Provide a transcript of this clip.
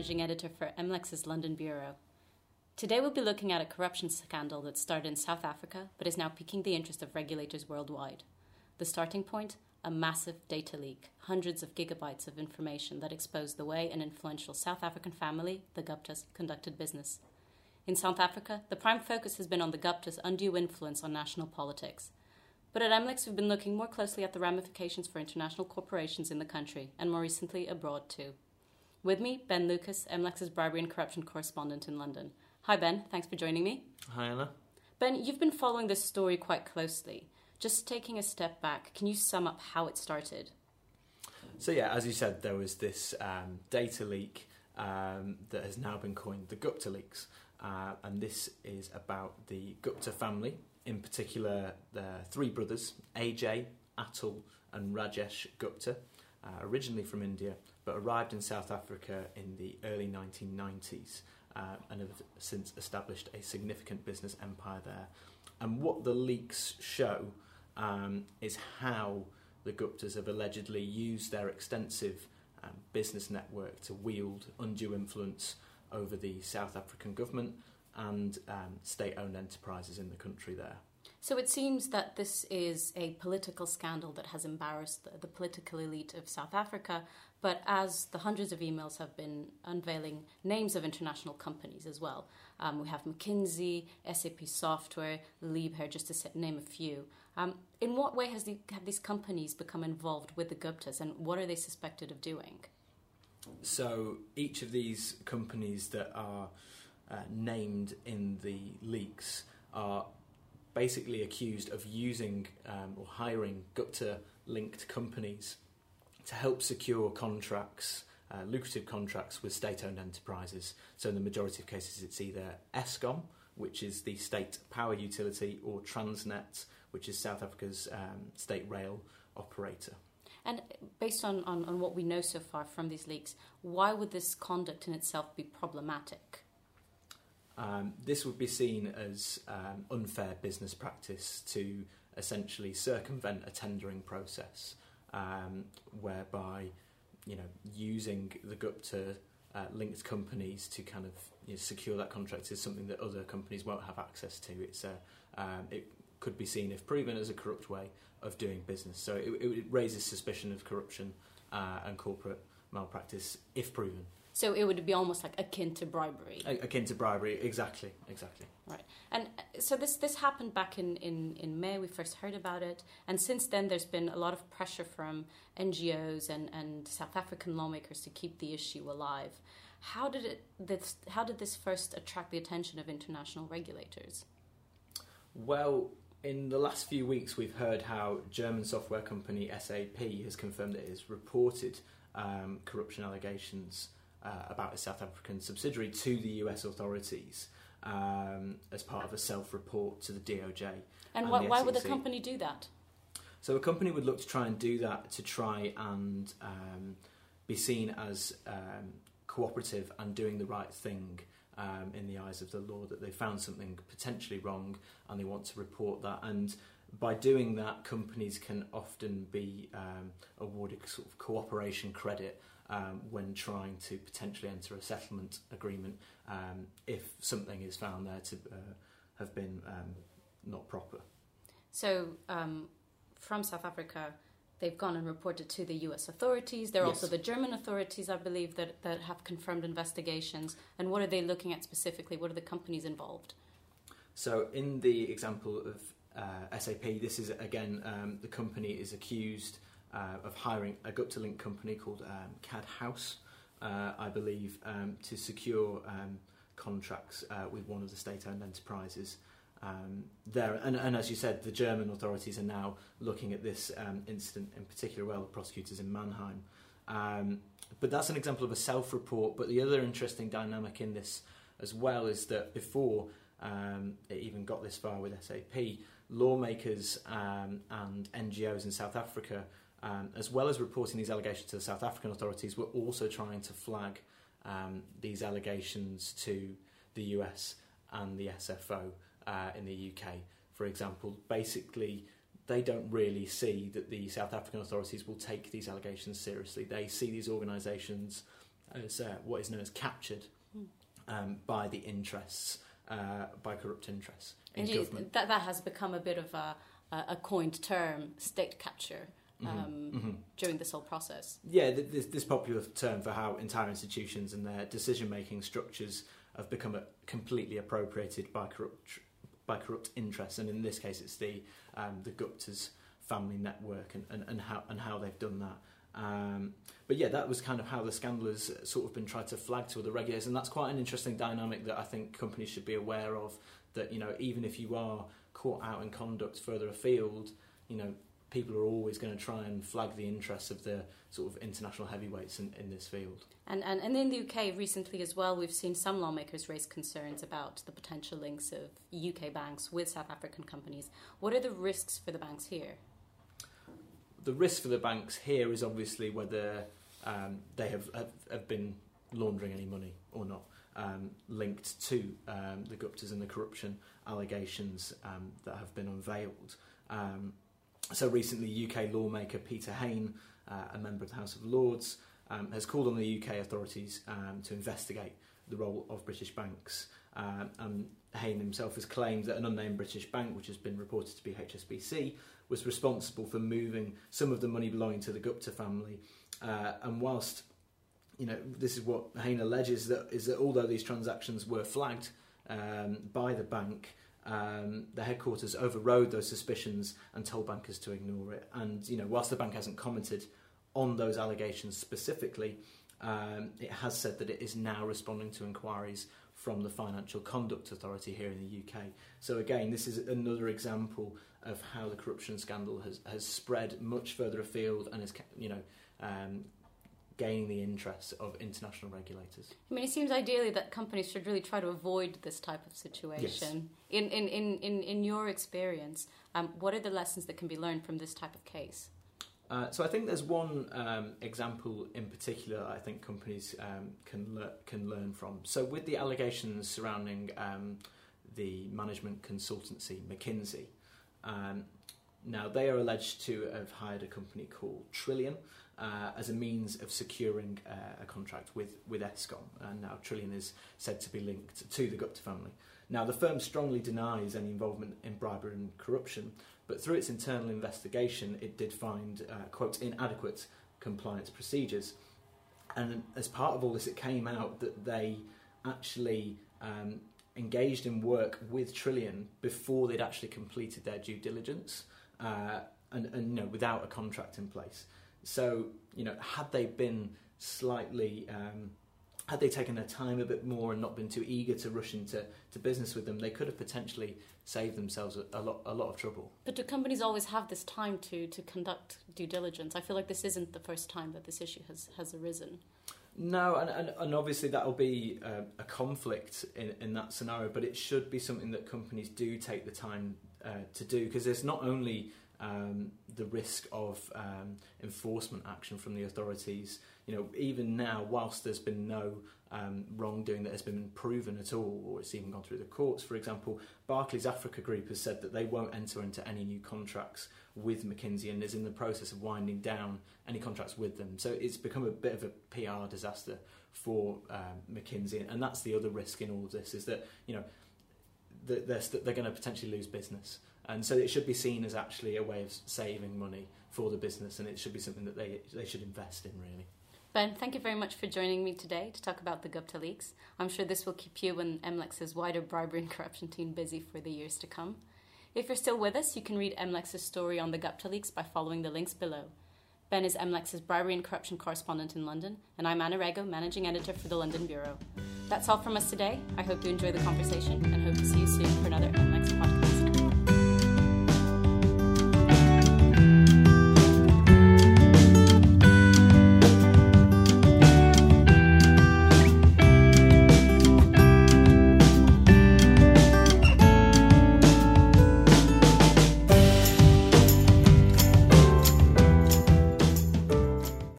managing editor for MLEX's London bureau. Today we'll be looking at a corruption scandal that started in South Africa but is now piquing the interest of regulators worldwide. The starting point? A massive data leak, hundreds of gigabytes of information that exposed the way an influential South African family, the Guptas, conducted business. In South Africa, the prime focus has been on the Guptas' undue influence on national politics. But at MLEX, we've been looking more closely at the ramifications for international corporations in the country, and more recently abroad too. With me, Ben Lucas, MLEX's bribery and corruption correspondent in London. Hi, Ben. Thanks for joining me. Hi, Anna. Ben, you've been following this story quite closely. Just taking a step back, can you sum up how it started? So, yeah, as you said, there was this um, data leak um, that has now been coined the Gupta leaks. Uh, and this is about the Gupta family, in particular, the three brothers, Ajay, Atul, and Rajesh Gupta, uh, originally from India, but arrived in South Africa in the early 1990s uh, and have since established a significant business empire there. And what the leaks show um, is how the Guptas have allegedly used their extensive um, business network to wield undue influence over the South African government and um, state owned enterprises in the country there. So it seems that this is a political scandal that has embarrassed the, the, political elite of South Africa. But as the hundreds of emails have been unveiling names of international companies as well, um, we have McKinsey, SAP Software, Liebherr, just to name a few. Um, in what way has the, have these companies become involved with the Guptas, and what are they suspected of doing? So each of these companies that are uh, named in the leaks are basically accused of using um, or hiring Gupta linked companies to help secure contracts, uh, lucrative contracts with state owned enterprises. So, in the majority of cases, it's either Eskom, which is the state power utility, or Transnet, which is South Africa's um, state rail operator. And based on, on, on what we know so far from these leaks, why would this conduct in itself be problematic? Um, this would be seen as um, unfair business practice to essentially circumvent a tendering process, um, whereby you know using the Gupta uh, linked companies to kind of you know, secure that contract is something that other companies won't have access to. It's a, um, it could be seen, if proven, as a corrupt way of doing business. So it, it raises suspicion of corruption uh, and corporate malpractice if proven. So it would be almost like akin to bribery. A- akin to bribery, exactly, exactly. Right, and uh, so this this happened back in, in, in May. We first heard about it, and since then there's been a lot of pressure from NGOs and, and South African lawmakers to keep the issue alive. How did it this How did this first attract the attention of international regulators? Well, in the last few weeks, we've heard how German software company SAP has confirmed that it has reported um, corruption allegations uh, about a South African subsidiary to the US authorities um, as part of a self report to the DOJ. And, and why, why would the company do that? So, a company would look to try and do that to try and um, be seen as um, cooperative and doing the right thing um, in the eyes of the law, that they found something potentially wrong and they want to report that. And by doing that, companies can often be um, awarded sort of cooperation credit um, when trying to potentially enter a settlement agreement um, if something is found there to uh, have been um, not proper. So, um, from South Africa, they've gone and reported to the US authorities. There are yes. also the German authorities, I believe, that, that have confirmed investigations. And what are they looking at specifically? What are the companies involved? So, in the example of uh, SAP, this is again um, the company is accused uh, of hiring a Gupta Link company called um, CAD House, uh, I believe, um, to secure um, contracts uh, with one of the state-owned enterprises um, there. And, and, as you said, the German authorities are now looking at this um, incident in particular. Well, the prosecutors in Mannheim. Um, but that's an example of a self-report. But the other interesting dynamic in this as well is that before it even got this far with SAP, lawmakers um, and NGOs in South Africa um, as well as reporting these allegations to the South African authorities, we're also trying to flag um, these allegations to the US and the SFO uh, in the UK. For example, basically, they don't really see that the South African authorities will take these allegations seriously. They see these organisations as uh, what is known as captured um, by the interests, uh, by corrupt interests in government. that, that has become a bit of a a coined term, state capture, um, mhm. during this whole process. Yeah, this, this popular term for how entire institutions and their decision-making structures have become completely appropriated by corrupt by corrupt interests, and in this case, it's the um, the Gupta's family network and, and, and how and how they've done that. Um, but yeah, that was kind of how the scandal has sort of been tried to flag to other regulators, and that's quite an interesting dynamic that I think companies should be aware of. That you know, even if you are caught out in conduct further afield, you know, people are always going to try and flag the interests of the sort of international heavyweights in, in this field. And, and, and in the UK recently as well, we've seen some lawmakers raise concerns about the potential links of UK banks with South African companies. What are the risks for the banks here? The risk for the banks here is obviously whether um, they have, have, have been laundering any money or not, um, linked to um, the Guptas and the corruption allegations um, that have been unveiled. So recently, UK lawmaker Peter Hain, uh, a member of the House of Lords, um, has called on the UK authorities um, to investigate the role of British banks. Um, and Hain himself has claimed that an unnamed British bank, which has been reported to be HSBC, was responsible for moving some of the money belonging to the Gupta family. Uh, and whilst, you know, this is what Hain alleges that is that although these transactions were flagged um, by the bank, um, the headquarters overrode those suspicions and told bankers to ignore it. And you know, whilst the bank hasn't commented on those allegations specifically, um, it has said that it is now responding to inquiries from the Financial Conduct Authority here in the UK. So again, this is another example of how the corruption scandal has, has spread much further afield and is, you know, um, gaining the interest of international regulators. I mean, it seems ideally that companies should really try to avoid this type of situation. In, in, in, in, in your experience, um, what are the lessons that can be learned from this type of case? Uh, so I think there's one um, example in particular I think companies um, can le- can learn from. So with the allegations surrounding um, the management consultancy McKinsey, um, now they are alleged to have hired a company called Trillian uh, as a means of securing uh, a contract with with Eskom, and now Trillian is said to be linked to the Gupta family. Now the firm strongly denies any involvement in bribery and corruption, but through its internal investigation, it did find, uh, quote, inadequate compliance procedures. And as part of all this, it came out that they actually um, engaged in work with Trillian before they'd actually completed their due diligence uh, and, and, you know, without a contract in place. So, you know, had they been slightly um, had they taken their time a bit more and not been too eager to rush into to business with them, they could have potentially saved themselves a, a lot a lot of trouble. But do companies always have this time to, to conduct due diligence? I feel like this isn't the first time that this issue has, has arisen. No, and, and, and obviously that'll be uh, a conflict in, in that scenario, but it should be something that companies do take the time uh, to do because there's not only um, the risk of um, enforcement action from the authorities. You know, even now, whilst there's been no um, wrongdoing that has been proven at all, or it's even gone through the courts, for example, Barclays Africa Group has said that they won't enter into any new contracts with McKinsey and is in the process of winding down any contracts with them. So it's become a bit of a PR disaster for um, McKinsey, and that's the other risk in all of this is that you know they're, they're going to potentially lose business. And so it should be seen as actually a way of saving money for the business, and it should be something that they, they should invest in, really. Ben, thank you very much for joining me today to talk about the Gupta leaks. I'm sure this will keep you and MLEX's wider bribery and corruption team busy for the years to come. If you're still with us, you can read MLEX's story on the Gupta leaks by following the links below. Ben is MLEX's bribery and corruption correspondent in London, and I'm Anna Rego, managing editor for the London Bureau. That's all from us today. I hope you enjoy the conversation and hope to see you soon for another MLEX podcast.